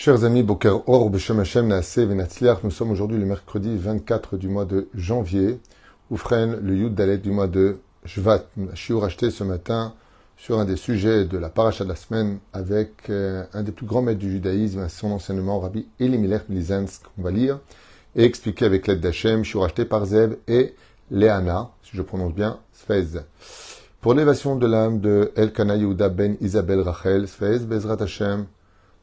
Chers amis, Boker nous sommes aujourd'hui le mercredi 24 du mois de janvier, Oufren, le Yud Dalet du mois de Shvat. Shiur acheté ce matin sur un des sujets de la paracha de la semaine avec euh, un des plus grands maîtres du judaïsme, son enseignement, Rabbi Elimelech Blizansk, qu'on va lire, et expliquer avec l'aide d'Hachem, Shiur acheté par Zeb et Léana, si je prononce bien, Sfez. Pour l'élévation de l'âme de Elkana Yehuda ben Isabel Rachel, Sfez, Bezrat Hashem,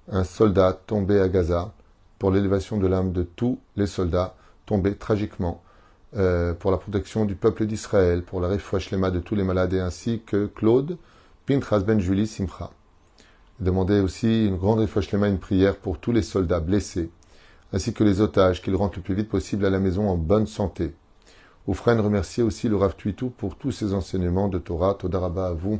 un soldat tombé à Gaza, pour l'élévation de l'âme de tous les soldats tombés tragiquement, euh, pour la protection du peuple d'Israël, pour la réfouachlema de tous les malades, et ainsi que Claude Pinchas ben Julie Simcha. Demandez aussi une grande réfouachlema, une prière pour tous les soldats blessés, ainsi que les otages, qu'ils rentrent le plus vite possible à la maison en bonne santé. Oufren remerciez aussi le Rav Tuitou pour tous ses enseignements de Torah, Todaraba à vous,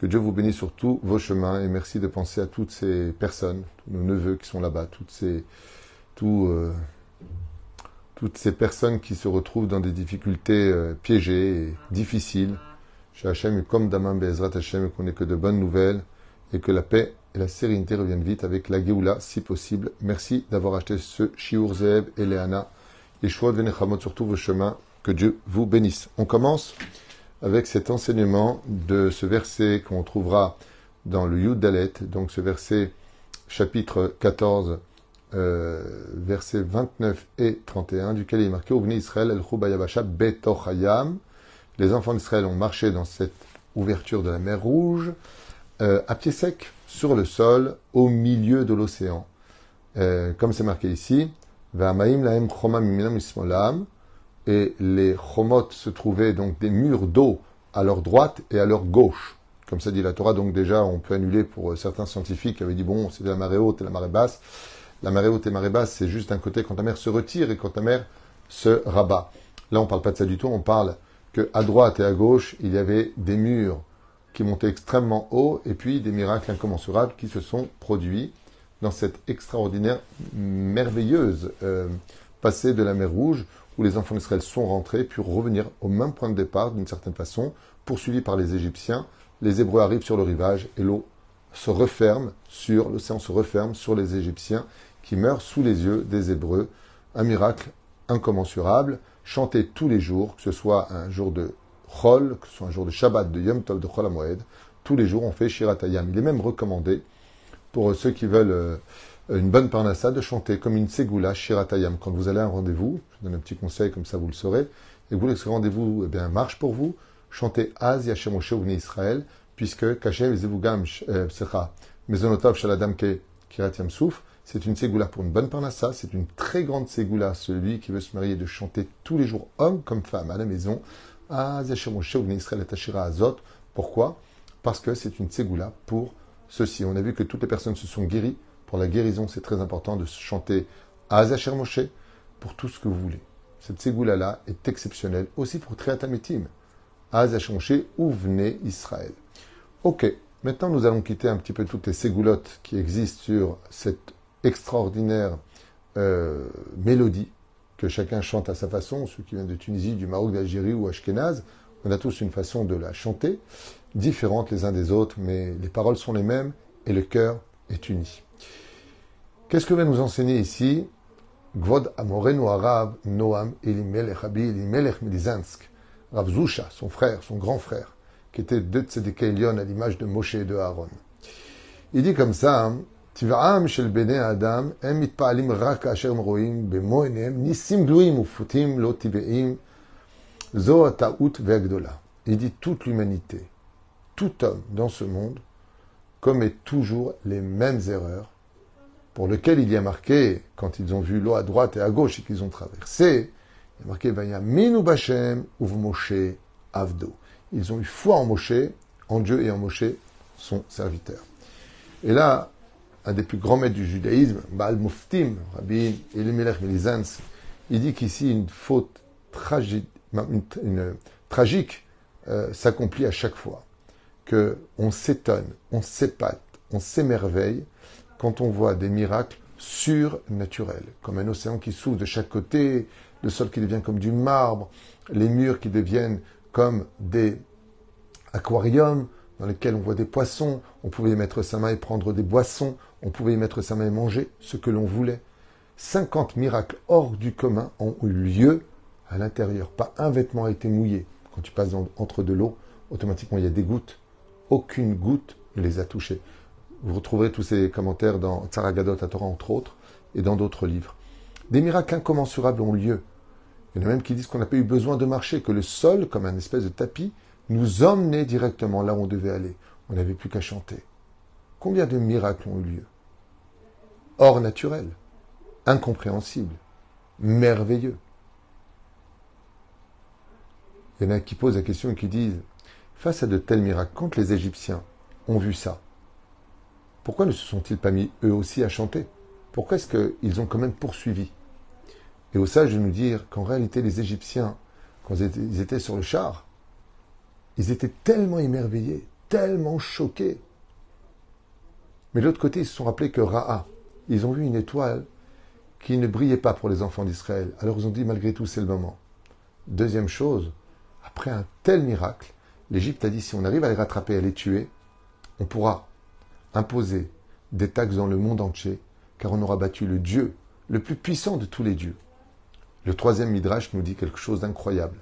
que Dieu vous bénisse sur tous vos chemins et merci de penser à toutes ces personnes, nos neveux qui sont là-bas, toutes ces, euh, toutes ces personnes qui se retrouvent dans des difficultés euh, piégées et difficiles. Chez comme Daman Bezrat Hachem, qu'on n'ait que de bonnes nouvelles et que la paix et la sérénité reviennent vite avec la Géoula, si possible. Merci d'avoir acheté ce Shiur Zeb et Léana. Et Shouad Venechamot sur tous vos chemins. Que Dieu vous bénisse. On commence avec cet enseignement de ce verset qu'on trouvera dans le Yud Dalet, donc ce verset chapitre 14, euh, versets 29 et 31, duquel il est marqué Ouvni Israël el betochayam. Les enfants d'Israël ont marché dans cette ouverture de la mer Rouge, euh, à pied sec, sur le sol, au milieu de l'océan. Euh, comme c'est marqué ici, Va'amaim lahem chomam et les chomot se trouvaient donc des murs d'eau à leur droite et à leur gauche. Comme ça dit la Torah, donc déjà on peut annuler pour euh, certains scientifiques qui avaient dit bon, c'est la marée haute et la marée basse. La marée haute et la marée basse, c'est juste d'un côté quand la mer se retire et quand la mer se rabat. Là, on parle pas de ça du tout, on parle que à droite et à gauche, il y avait des murs qui montaient extrêmement haut et puis des miracles incommensurables qui se sont produits dans cette extraordinaire, merveilleuse euh, passée de la mer Rouge où les enfants d'Israël sont rentrés, puis revenir au même point de départ d'une certaine façon, poursuivis par les Égyptiens. Les Hébreux arrivent sur le rivage et l'eau se referme sur, l'océan se referme sur les Égyptiens qui meurent sous les yeux des Hébreux. Un miracle incommensurable, chanté tous les jours, que ce soit un jour de Chol, que ce soit un jour de Shabbat, de Yom Tov, de Chol Moed, tous les jours on fait Shiratayam. Il est même recommandé pour ceux qui veulent euh, une bonne parnassa de chanter comme une ségoula shiratayam. Quand vous allez à un rendez-vous, je donne un petit conseil comme ça vous le saurez, et vous voulez que ce rendez-vous eh bien, marche pour vous, chantez Az Yashem Moshe Israël, puisque Kashem Zevugam euh, Secha Mezonotov Shaladam Kirat Souf, c'est une ségoula pour une bonne parnassa, c'est une très grande ségoula, celui qui veut se marier, de chanter tous les jours, homme comme femme, à la maison, Az Yashem Moshe Israël et Azot. Pourquoi? Parce que c'est une ségoula pour ceci. On a vu que toutes les personnes se sont guéries pour la guérison, c'est très important de chanter Azacher Moshe pour tout ce que vous voulez. Cette ségoula-là est exceptionnelle aussi pour Triatametim. Azacher Moshe, où venez Israël? Ok, maintenant nous allons quitter un petit peu toutes les ségoulottes qui existent sur cette extraordinaire euh, mélodie que chacun chante à sa façon, ceux qui viennent de Tunisie, du Maroc, d'Algérie ou Ashkenaz, on a tous une façon de la chanter, différente les uns des autres, mais les paroles sont les mêmes et le cœur est uni. Qu'est-ce que va nous enseigner ici? Gvod Amorenu Arav Noam Elimelech Abi Elimelech Milizansk, Rav Zusha, son frère, son grand frère, qui était de Tzedekah Elion à l'image de Moshe et de Aaron. Il dit comme ça, bene Adam, lo tiveim, zo ta'ut ve'agdola. Il dit toute l'humanité, tout homme dans ce monde commet toujours les mêmes erreurs pour lequel il y a marqué, quand ils ont vu l'eau à droite et à gauche et qu'ils ont traversé, il y a marqué Vayaminu Bashem uv Moshe Avdo. Ils ont eu foi en Moshe, en Dieu et en Moshe, son serviteur. Et là, un des plus grands maîtres du judaïsme, Baal Muftim, Rabbi Elimelech Melizans, il dit qu'ici une faute tragique euh, s'accomplit à chaque fois. Que on s'étonne, on s'épate, on s'émerveille quand on voit des miracles surnaturels, comme un océan qui s'ouvre de chaque côté, le sol qui devient comme du marbre, les murs qui deviennent comme des aquariums, dans lesquels on voit des poissons, on pouvait y mettre sa main et prendre des boissons, on pouvait y mettre sa main et manger ce que l'on voulait. 50 miracles hors du commun ont eu lieu à l'intérieur. Pas un vêtement a été mouillé. Quand tu passes entre de l'eau, automatiquement il y a des gouttes. Aucune goutte ne les a touchés. Vous retrouverez tous ces commentaires dans Tsaragadot à Torah, entre autres, et dans d'autres livres. Des miracles incommensurables ont lieu. Il y en a même qui disent qu'on n'a pas eu besoin de marcher, que le sol, comme un espèce de tapis, nous emmenait directement là où on devait aller. On n'avait plus qu'à chanter. Combien de miracles ont eu lieu? Hors naturel, incompréhensible, merveilleux. Il y en a qui posent la question et qui disent, face à de tels miracles, quand les Égyptiens ont vu ça, pourquoi ne se sont-ils pas mis eux aussi à chanter? Pourquoi est-ce qu'ils ont quand même poursuivi? Et au sage de nous dire qu'en réalité les Égyptiens, quand ils étaient sur le char, ils étaient tellement émerveillés, tellement choqués. Mais de l'autre côté, ils se sont rappelés que Ra'a, ils ont vu une étoile qui ne brillait pas pour les enfants d'Israël. Alors ils ont dit, malgré tout, c'est le moment. Deuxième chose, après un tel miracle, l'Égypte a dit, si on arrive à les rattraper, à les tuer, on pourra imposer des taxes dans le monde entier, car on aura battu le Dieu, le plus puissant de tous les dieux. Le troisième Midrash nous dit quelque chose d'incroyable.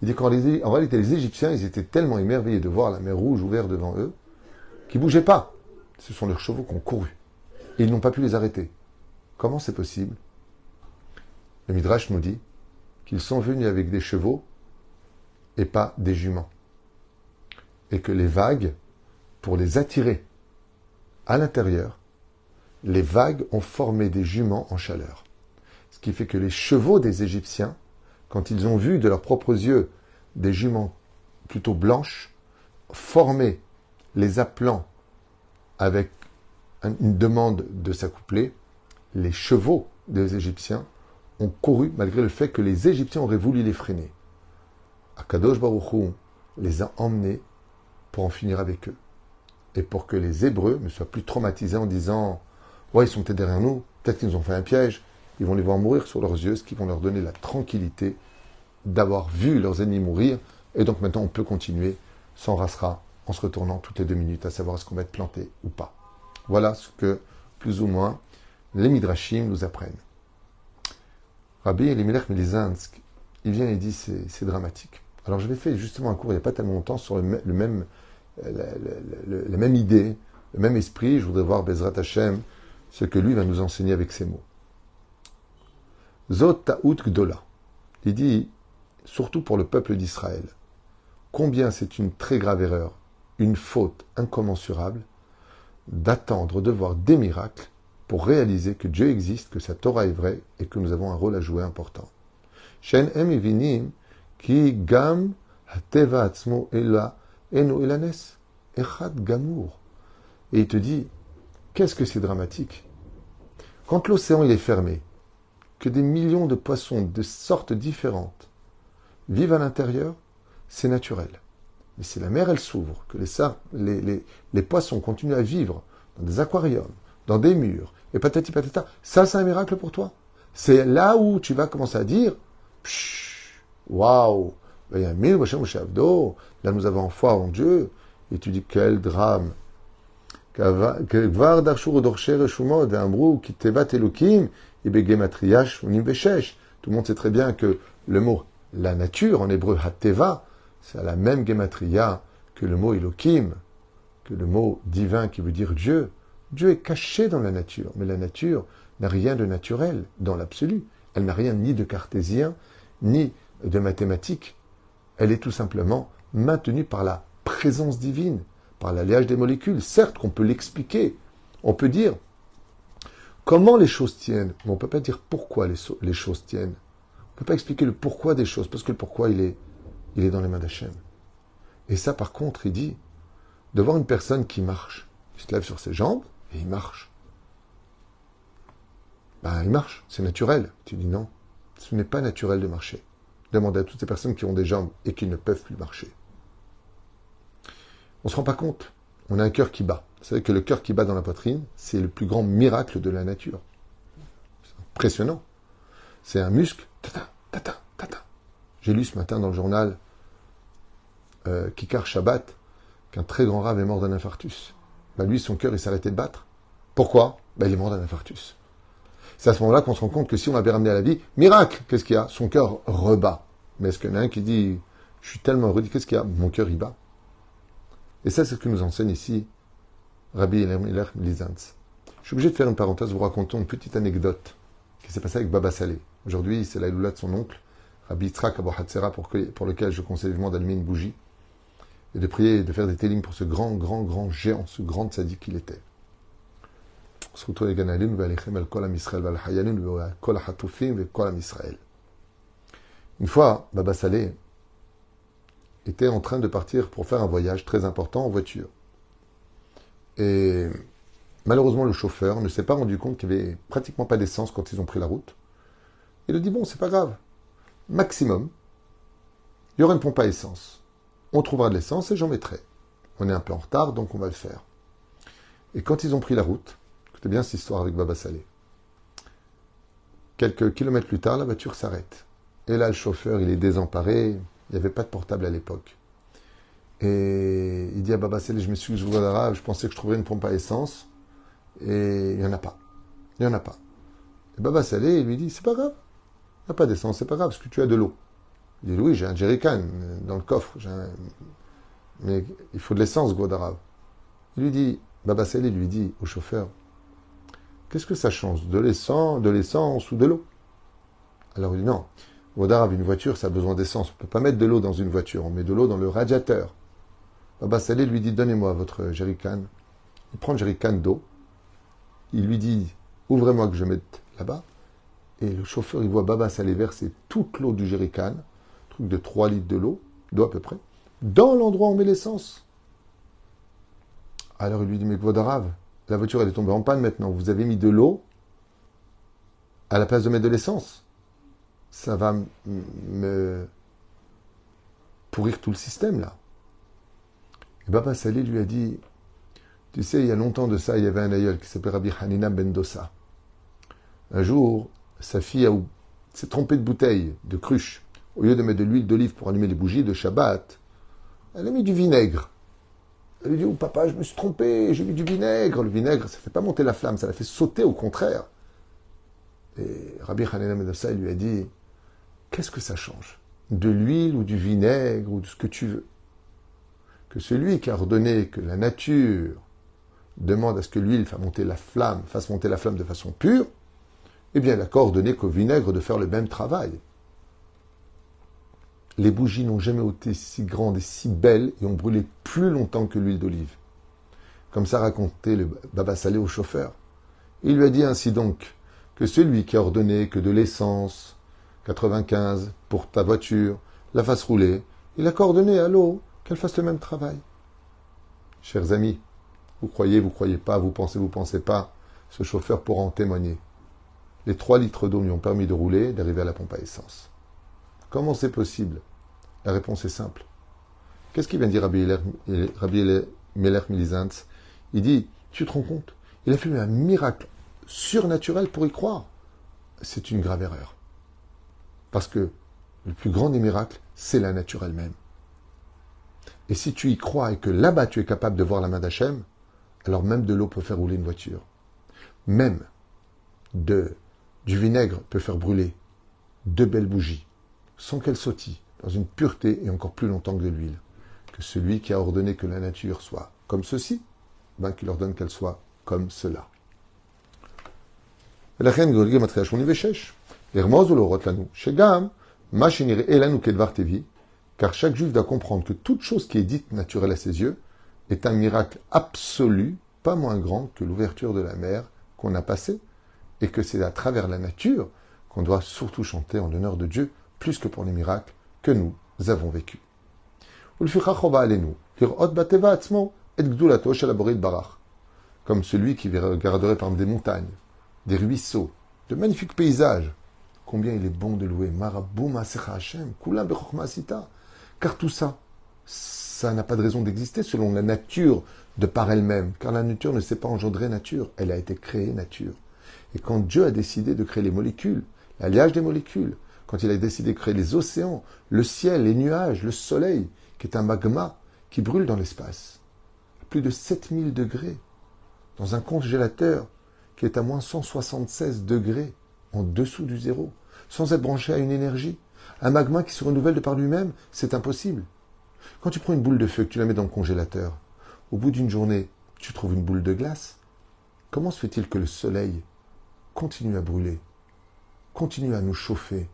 Il dit qu'en réalité, les Égyptiens, étaient tellement émerveillés de voir la mer rouge ouverte devant eux, qu'ils ne bougeaient pas. Ce sont leurs chevaux qui ont couru. Et ils n'ont pas pu les arrêter. Comment c'est possible? Le Midrash nous dit qu'ils sont venus avec des chevaux et pas des juments. Et que les vagues, pour les attirer à l'intérieur, les vagues ont formé des juments en chaleur. Ce qui fait que les chevaux des Égyptiens, quand ils ont vu de leurs propres yeux des juments plutôt blanches, formés, les appelant avec une demande de s'accoupler, les chevaux des Égyptiens ont couru malgré le fait que les Égyptiens auraient voulu les freiner. Akadosh Baruch les a emmenés pour en finir avec eux. Et pour que les Hébreux ne soient plus traumatisés en disant Ouais, ils sont derrière nous, peut-être qu'ils nous ont fait un piège, ils vont les voir mourir sur leurs yeux, ce qui vont leur donner la tranquillité d'avoir vu leurs ennemis mourir. Et donc maintenant, on peut continuer, s'enracera en se retournant toutes les deux minutes à savoir est-ce qu'on va être planté ou pas. Voilà ce que, plus ou moins, les Midrashim nous apprennent. Rabbi Elimelech Melizansk, il vient et dit c'est dramatique. Alors je l'ai fait justement un cours il n'y a pas tellement longtemps sur le, même, la, même idée, le même esprit. Je voudrais voir Bezrat Hashem, ce que lui va nous enseigner avec ces mots. Zot Ta'ut Gdola. Il dit, surtout pour le peuple d'Israël, combien c'est une très grave erreur, une faute incommensurable, d'attendre de voir des miracles pour réaliser que Dieu existe, que sa Torah est vraie et que nous avons un rôle à jouer important. Shen em ki gam hateva atzmo ela eno elanes echad gamour. Et il te dit, qu'est-ce que c'est dramatique? Quand l'océan est fermé, que des millions de poissons de sortes différentes vivent à l'intérieur, c'est naturel. Mais si la mer elle s'ouvre, que les, les, les, poissons continuent à vivre dans des aquariums, dans des murs, et patati patata, ça c'est un miracle pour toi? C'est là où tu vas commencer à dire, waouh, là nous avons foi en Dieu, et tu dis quel drame. Tout le monde sait très bien que le mot la nature, en hébreu hateva, c'est la même gematria que le mot Elohim, que le mot divin qui veut dire Dieu. Dieu est caché dans la nature, mais la nature n'a rien de naturel dans l'absolu. Elle n'a rien ni de cartésien, ni de mathématique. Elle est tout simplement maintenue par la présence divine, par l'alliage des molécules. Certes qu'on peut l'expliquer, on peut dire comment les choses tiennent, mais on ne peut pas dire pourquoi les, choses tiennent. On ne peut pas expliquer le pourquoi des choses, parce que le pourquoi, il est, dans les mains d'Hachem. Et ça, par contre, il dit, de voir une personne qui marche, il se lève sur ses jambes et il marche. Ben, il marche, c'est naturel. Tu dis non, ce n'est pas naturel de marcher. Demandez à toutes ces personnes qui ont des jambes et qui ne peuvent plus marcher. On ne se rend pas compte. On a un cœur qui bat. Vous savez que le cœur qui bat dans la poitrine, c'est le plus grand miracle de la nature. C'est impressionnant. C'est un muscle. Tata, tata, tata. J'ai lu ce matin dans le journal euh, Kikar Shabbat qu'un très grand rave est mort d'un infarctus. Bah lui, son cœur, il s'arrêtait de battre. Pourquoi? Bah, Il est mort d'un infarctus. C'est à ce moment-là qu'on se rend compte que si on l'avait ramené à la vie, miracle, qu'est-ce qu'il y a? Son cœur rebat. Mais est-ce qu'il y en a un qui dit, je suis tellement heureux, qu'est-ce qu'il y a? Mon cœur, il bat. Et ça, c'est ce que nous enseigne ici Rabbi Elmer Lizantz. Je suis obligé de faire une parenthèse, vous racontant une petite anecdote qui s'est passée avec Baba Saleh. Aujourd'hui, c'est la loula de son oncle, Rabbi Yitzhak Abu pour, pour lequel je conseille vivement d'allumer une bougie et de prier et de faire des télim pour ce grand, grand, grand géant, ce grand sadique qu'il était. Une fois, Baba Saleh était en train de partir pour faire un voyage très important en voiture. Et malheureusement, le chauffeur ne s'est pas rendu compte qu'il n'y avait pratiquement pas d'essence quand ils ont pris la route. Il a dit Bon, c'est pas grave. Maximum, il y aura une pompe à essence. On trouvera de l'essence et j'en mettrai. On est un peu en retard, donc on va le faire. Et quand ils ont pris la route, écoutez bien cette histoire avec Baba Salé. Quelques kilomètres plus tard, la voiture s'arrête. Et là, le chauffeur, il est désemparé. Il n'y avait pas de portable à l'époque. Et il dit à Baba Salé, je me suis je pensais que je trouverais une pompe à essence. Et il n'y en a pas. Il n'y en a pas. Et Baba Salé, lui dit, c'est pas grave. Il n'y a pas d'essence, c'est pas grave, parce que tu as de l'eau. Il dit, oui, j'ai un jerrycan dans le coffre. Mais il faut de l'essence, Godarav. Il lui dit, Baba Salé lui dit au chauffeur, qu'est-ce que ça change? De l'essence, de l'essence ou de l'eau? Alors il dit, non. Godarav, une voiture, ça a besoin d'essence. On ne peut pas mettre de l'eau dans une voiture, on met de l'eau dans le radiateur. Baba Salé lui dit, donnez-moi votre jerrycan. Il prend le jerrycan d'eau. Il lui dit, ouvrez-moi que je mette là-bas. Et le chauffeur, il voit Baba Salé verser toute l'eau du jerrycan truc de 3 litres de l'eau, d'eau à peu près, dans l'endroit où on met l'essence. Alors il lui dit, mais Gvodarav, la voiture est tombée en panne maintenant, vous avez mis de l'eau à la place de mettre de l'essence. Ça va me pourrir tout le système là. Et Baba Salé lui a dit, tu sais, il y a longtemps de ça, il y avait un aïeul qui s'appelait Rabbi Hanina Bendosa. Un jour, sa fille s'est trompée de bouteille, de cruche. Au lieu de mettre de l'huile d'olive pour allumer les bougies de Shabbat, elle a mis du vinaigre. Elle lui dit Oh papa, je me suis trompé, j'ai mis du vinaigre. Le vinaigre, ça ne fait pas monter la flamme, ça la fait sauter au contraire. Et Rabbi Hanina Medossa lui a dit Qu'est-ce que ça change De l'huile ou du vinaigre ou de ce que tu veux? Que celui qui a ordonné que la nature demande à ce que l'huile fasse monter la flamme, fasse monter la flamme de façon pure, eh bien, il a coordonné qu'au vinaigre de faire le même travail les bougies n'ont jamais été si grandes et si belles et ont brûlé plus longtemps que l'huile d'olive. Comme ça racontait le Baba Salé au chauffeur. Il lui a dit ainsi donc que celui qui a ordonné que de l'essence 95 pour ta voiture la fasse rouler, il a coordonné à l'eau qu'elle fasse le même travail. Chers amis, vous croyez, vous croyez pas, vous pensez, vous pensez pas, ce chauffeur pourra en témoigner. Les trois litres d'eau lui ont permis de rouler, d'arriver à la pompe à essence. Comment c'est possible? La réponse est simple. Qu'est-ce qu'il vient dire Rabbi, Meler Milizantz? Il dit, tu te rends compte? Il a fait un miracle surnaturel pour y croire. C'est une grave erreur. Parce que le plus grand des miracles, c'est la nature elle-même. Et si tu y crois et que là-bas tu es capable de voir la main d'Hachem, alors même de l'eau peut faire rouler une voiture. Même de, du vinaigre peut faire brûler deux belles bougies sans qu'elle sautille, dans une pureté et encore plus longtemps que de l'huile, que celui qui a ordonné que la nature soit comme ceci, ben qu'il ordonne qu'elle soit comme cela. car chaque juif doit comprendre que toute chose qui est dite naturelle à ses yeux est un miracle absolu, pas moins grand que l'ouverture de la mer qu'on a passée, et que c'est à travers la nature qu'on doit surtout chanter en l'honneur de Dieu, plus que pour les miracles que nous avons vécus. Comme celui qui regarderait par des montagnes, des ruisseaux, de magnifiques paysages. Combien il est bon de louer Car tout ça, ça n'a pas de raison d'exister selon la nature de par elle-même. Car la nature ne s'est pas engendrée nature, elle a été créée nature. Et quand Dieu a décidé de créer les molécules, l'alliage des molécules, quand il a décidé de créer les océans, le ciel, les nuages, le soleil, qui est un magma qui brûle dans l'espace. plus de 7000 degrés dans un congélateur qui est à moins 176 degrés en dessous du zéro, sans être branché à une énergie. Un magma qui se renouvelle de par lui-même, c'est impossible. Quand tu prends une boule de feu, que tu la mets dans le congélateur, au bout d'une journée, tu trouves une boule de glace. Comment se fait-il que le soleil continue à brûler, continue à nous chauffer,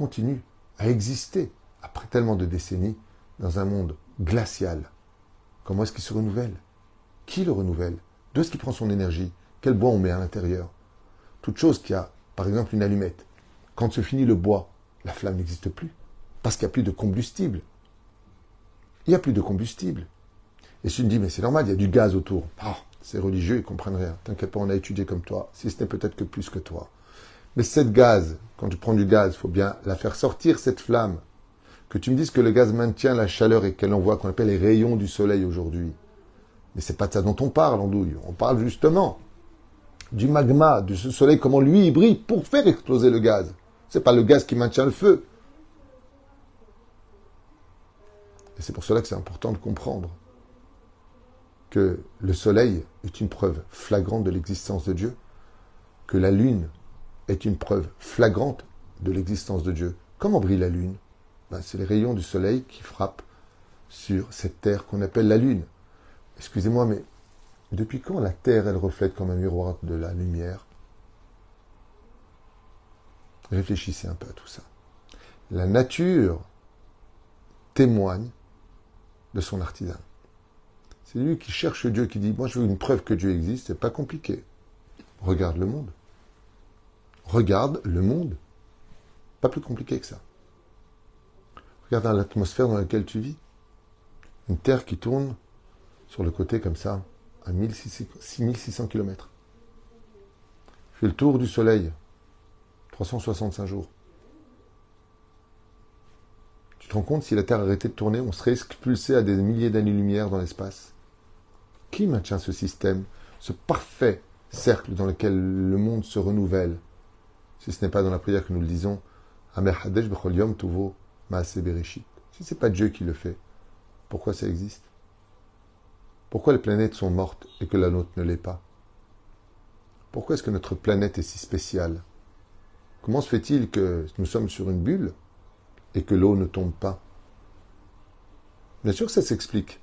continue à exister après tellement de décennies dans un monde glacial Comment est-ce qu'il se renouvelle? Qui le renouvelle? D'où est-ce qu'il prend son énergie? Quel bois on met à l'intérieur? Toute chose qui a, par exemple, une allumette. Quand se finit le bois, la flamme n'existe plus. Parce qu'il n'y a plus de combustible. Il n'y a plus de combustible. Et si tu me mais c'est normal, il y a du gaz autour. Ah, c'est religieux, ils comprennent rien. T'inquiète pas, on a étudié comme toi, si ce n'est peut-être que plus que toi. Mais cette gaz, quand tu prends du gaz, il faut bien la faire sortir, cette flamme. Que tu me dises que le gaz maintient la chaleur et qu'elle envoie, qu'on appelle les rayons du soleil aujourd'hui. Mais c'est pas de ça dont on parle, Andouille. On parle justement du magma, ce soleil, comment lui il brille pour faire exploser le gaz. C'est pas le gaz qui maintient le feu. Et c'est pour cela que c'est important de comprendre que le soleil est une preuve flagrante de l'existence de Dieu, que la lune est une preuve flagrante de l'existence de Dieu. Comment brille la lune ben, C'est les rayons du soleil qui frappent sur cette terre qu'on appelle la lune. Excusez-moi, mais depuis quand la terre, elle reflète comme un miroir de la lumière? Réfléchissez un peu à tout ça. La nature témoigne de son artisan. C'est lui qui cherche Dieu, qui dit, moi je veux une preuve que Dieu existe, c'est pas compliqué. Regarde le monde. Regarde le monde. Pas plus compliqué que ça. Regarde l'atmosphère dans laquelle tu vis. Une terre qui tourne sur le côté comme ça, à 6600 km. Fais le tour du soleil, 365 jours. Tu te rends compte, si la Terre arrêtait de tourner, on serait expulsé à des milliers d'années-lumière dans l'espace. Qui maintient ce système, ce parfait cercle dans lequel le monde se renouvelle? Si ce n'est pas dans la prière que nous le disons, Tuvo Si ce n'est pas Dieu qui le fait, pourquoi ça existe? Pourquoi les planètes sont mortes et que la nôtre ne l'est pas? Pourquoi est-ce que notre planète est si spéciale? Comment se fait-il que nous sommes sur une bulle et que l'eau ne tombe pas? Bien sûr que ça s'explique.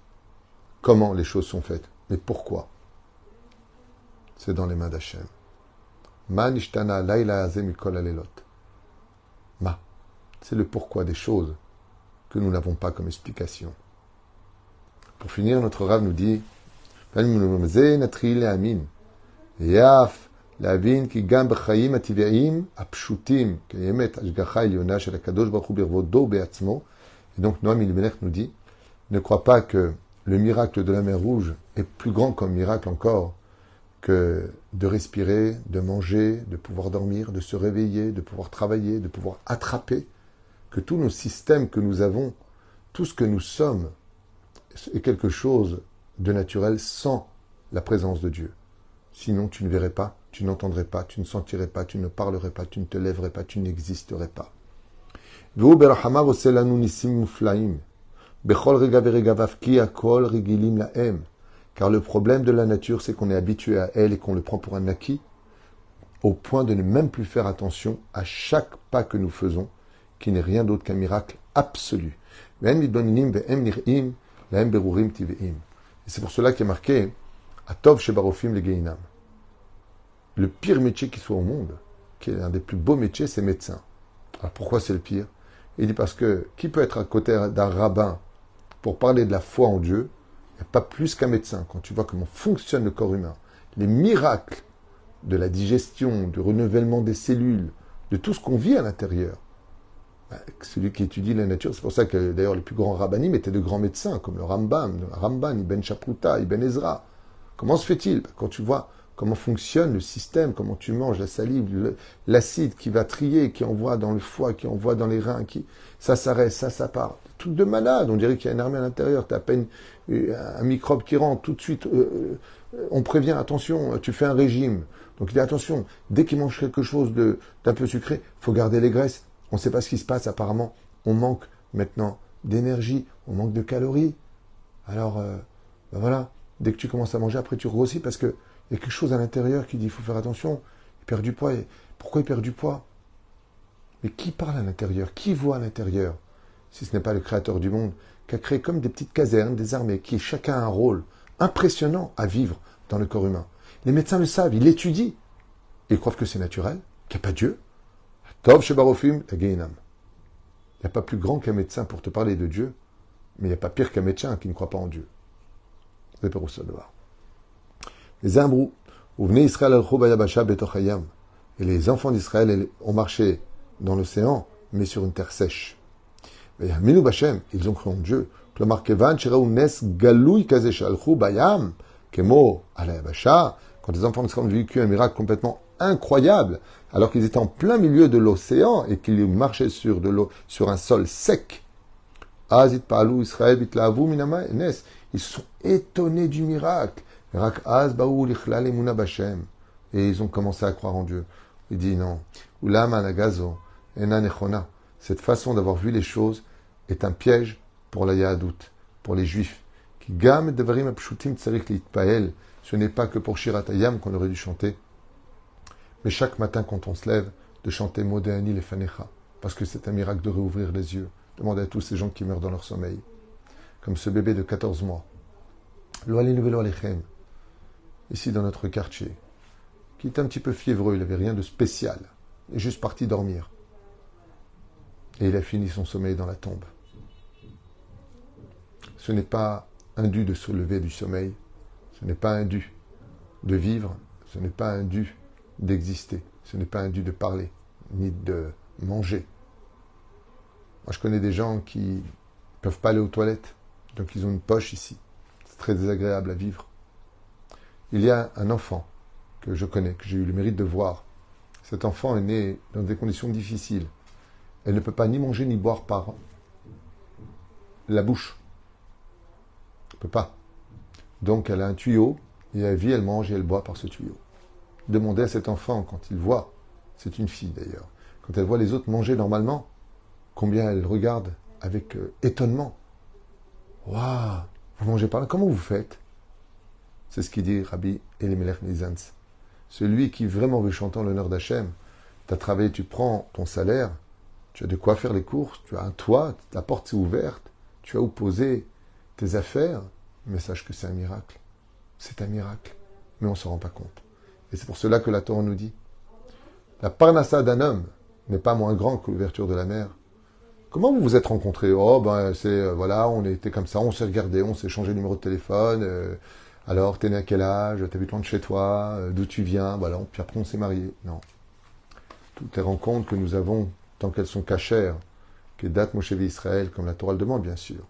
Comment les choses sont faites. Mais pourquoi? C'est dans les mains d'Hachem. Ma nishtana laila Ma. C'est le pourquoi des choses que nous n'avons pas comme explication. Pour finir, notre Rav nous dit Yaf להבין כי גם בחיים הטבעיים הפשוטים קיימת השגחה עליונה של הקדוש ברוך הוא ברבודו ובעצמו. Et donc Noam Ilmelech nous dit, ne crois pas que le miracle de la mer Rouge est plus grand comme miracle encore que de respirer, de manger, de pouvoir dormir, de se réveiller, de pouvoir travailler, de pouvoir attraper, que tous nos systèmes que nous avons, tout ce que nous sommes, est quelque chose de naturel sans la présence de Dieu. Sinon, tu ne verrais pas, tu n'entendrais pas, tu ne sentirais pas, tu ne parlerais pas, tu ne te lèverais pas, tu n'existerais pas. Car le problème de la nature, c'est qu'on est habitué à elle et qu'on le prend pour un acquis, au point de ne même plus faire attention à chaque pas que nous faisons, qui n'est rien d'autre qu'un miracle absolu. C'est pour cela qu'il est marqué Atov Shebarofim le Geinam. Le pire métier qui soit au monde, qui est un des plus beaux métiers, c'est médecin. Alors pourquoi c'est le pire? Il dit parce que qui peut être à côté d'un rabbin pour parler de la foi en Dieu, n'y a pas plus qu'un médecin. Quand tu vois comment fonctionne le corps humain, les miracles de la digestion, du renouvellement des cellules, de tout ce qu'on vit à l'intérieur. Bah, celui qui étudie la nature, c'est pour ça que d'ailleurs les plus grands rabbinim étaient de grands médecins, comme le Ramban, Ramban, Ibn Shapruta, Ibn Ezra. Comment se fait-il? Bah, Quand tu vois comment fonctionne le système, comment tu manges la salive, l'acide qui va trier, qui envoie dans le foie, qui envoie dans les reins, qui ça s'arrête, ça, ça part. Tout de malade, on dirait qu'il y a une armée à l'intérieur, tu as à peine un microbe qui rentre, tout de suite, euh, euh, on prévient, attention, tu fais un régime. Donc il dit attention, dès qu'il mange quelque chose d'un peu sucré, faut garder les graisses. On ne sait pas ce qui se passe apparemment. On manque maintenant d'énergie, on manque de calories. Alors, ben voilà, Dès que tu commences à manger, après tu grossis parce qu'il y a quelque chose à l'intérieur qui dit il faut faire attention. Il perd du poids. Pourquoi il perd du poids? Mais qui parle à l'intérieur? Qui voit à l'intérieur? Si ce n'est pas le créateur du monde, qui a créé comme des petites casernes, des armées, qui chacun a un rôle impressionnant à vivre dans le corps humain. Les médecins le savent, ils l'étudient. Ils croient que c'est naturel, qu'il n'y a pas Dieu. Tov Shebarofim, Il n'y a pas plus grand qu'un médecin pour te parler de Dieu, mais il n'y a pas pire qu'un médecin qui ne croit pas en Dieu. C'est pour ça Les Imbrou, où venez Israël al Et les enfants d'Israël ont marché dans l'océan, mais sur une terre sèche. Ils ont cru en Dieu. Quand les enfants d'Israël ont vécu un miracle complètement incroyable, alors qu'ils étaient en plein milieu de l'océan et qu'ils marchaient sur de l'eau, sur un sol sec. Ils sont étonnés du miracle. Et ils ont commencé à croire en Dieu. Il dit non. Cette façon d'avoir vu les choses est un piège pour la Yahadout, pour les Juifs. Qui gam Ce n'est pas que pour Shiratayam qu'on aurait dû chanter, mais chaque matin quand on se lève, de chanter Modéani le Fanecha, parce que c'est un miracle de réouvrir les yeux. Demandez à tous ces gens qui meurent dans leur sommeil, comme ce bébé de 14 mois. Ici dans notre quartier, qui est un petit peu fiévreux, il n'avait rien de spécial, il est juste parti dormir. Et il a fini son sommeil dans la tombe. Ce n'est pas un dû de se lever du sommeil, ce n'est pas un dû de vivre, ce n'est pas un dû d'exister, ce n'est pas un dû de parler, ni de manger. Moi, je connais des gens qui ne peuvent pas aller aux toilettes, donc ils ont une poche ici. C'est très désagréable à vivre. Il y a un enfant que je connais, que j'ai eu le mérite de voir. Cet enfant est né dans des conditions difficiles. Elle ne peut pas ni manger ni boire par la bouche. Elle ne peut pas. Donc elle a un tuyau, et elle vit, elle mange et elle boit par ce tuyau. Demandez à cet enfant, quand il voit, c'est une fille d'ailleurs, quand elle voit les autres manger normalement, combien elle regarde avec euh, étonnement. Waouh, vous mangez par là, comment vous faites? C'est ce qu'il dit Rabbi Elimelech Nizanz. Celui qui vraiment veut chanter l'honneur d'Hachem, tu as travaillé, tu prends ton salaire, tu as de quoi faire les courses, tu as un toit, la porte est ouverte, tu as où poser tes affaires, mais sache que c'est un miracle. C'est un miracle. Mais on ne s'en rend pas compte. Et c'est pour cela que la Torah nous dit la parnassa d'un homme n'est pas moins grand que l'ouverture de la mer. Comment vous vous êtes rencontrés? Oh, ben, c'est, euh, voilà, on était comme ça, on s'est regardé, on s'est changé le numéro de téléphone. Euh, alors, t'es né à quel âge? Vu loin de chez toi euh, D'où tu viens? Voilà, puis après on s'est mariés. Non. Toutes les rencontres que nous avons tant qu'elles sont cachères, que date Moshe Israël, comme la Torah le demande, bien sûr.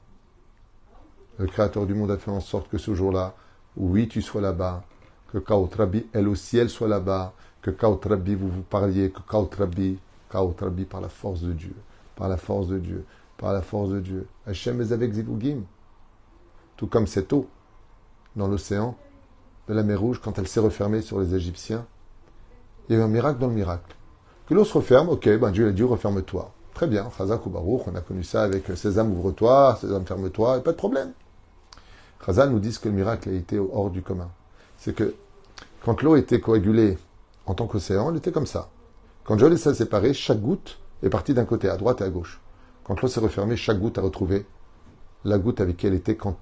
Le Créateur du monde a fait en sorte que ce jour-là, oui, tu sois là-bas, que Kaotrabi, elle aussi, elle soit là-bas, que Kaotrabi, vous vous parliez, que Kaotrabi, Kaotrabi par la force de Dieu, par la force de Dieu, par la force de Dieu. Hachem est avec Zivugim. Tout comme cette eau dans l'océan de la mer Rouge, quand elle s'est refermée sur les Égyptiens, il y a eu un miracle dans le miracle. Que l'eau se referme, ok, ben Dieu a dit referme-toi. Très bien, Chazak ou on a connu ça avec Sésame ouvre-toi, Sésame ferme-toi, et pas de problème. Chazal nous dit que le miracle a été hors du commun. C'est que quand l'eau était coagulée en tant qu'océan, elle était comme ça. Quand Dieu s'est séparé, chaque goutte est partie d'un côté, à droite et à gauche. Quand l'eau s'est refermée, chaque goutte a retrouvé la goutte avec qui elle était quand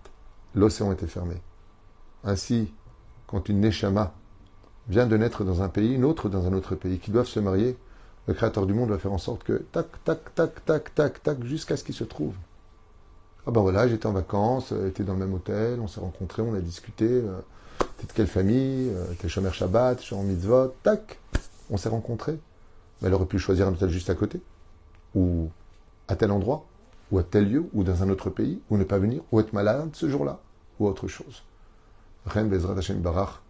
l'océan était fermé. Ainsi, quand une Neshama vient de naître dans un pays, une autre dans un autre pays, qui doivent se marier, le Créateur du monde va faire en sorte que tac, tac, tac, tac, tac, tac, jusqu'à ce qu'ils se trouvent. Ah ben voilà, j'étais en vacances, j'étais dans le même hôtel, on s'est rencontrés, on a discuté. Euh, t'es de quelle famille euh, T'es Shomer Shabbat, en Mitzvot, tac, on s'est rencontrés. Mais elle aurait pu choisir un hôtel juste à côté, ou à tel endroit, ou à tel lieu, ou dans un autre pays, ou ne pas venir, ou être malade ce jour-là, ou autre chose. Ren Bezrat Hashem Barach,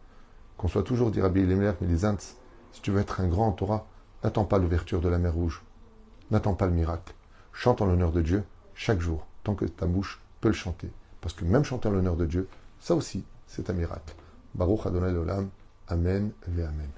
qu'on soit toujours dit Rabbi mais les si tu veux être un grand Torah, N'attends pas l'ouverture de la mer Rouge. N'attends pas le miracle. Chante en l'honneur de Dieu chaque jour, tant que ta bouche peut le chanter. Parce que même chanter en l'honneur de Dieu, ça aussi, c'est un miracle. Baruch Adonai Olam. Amen ve Amen.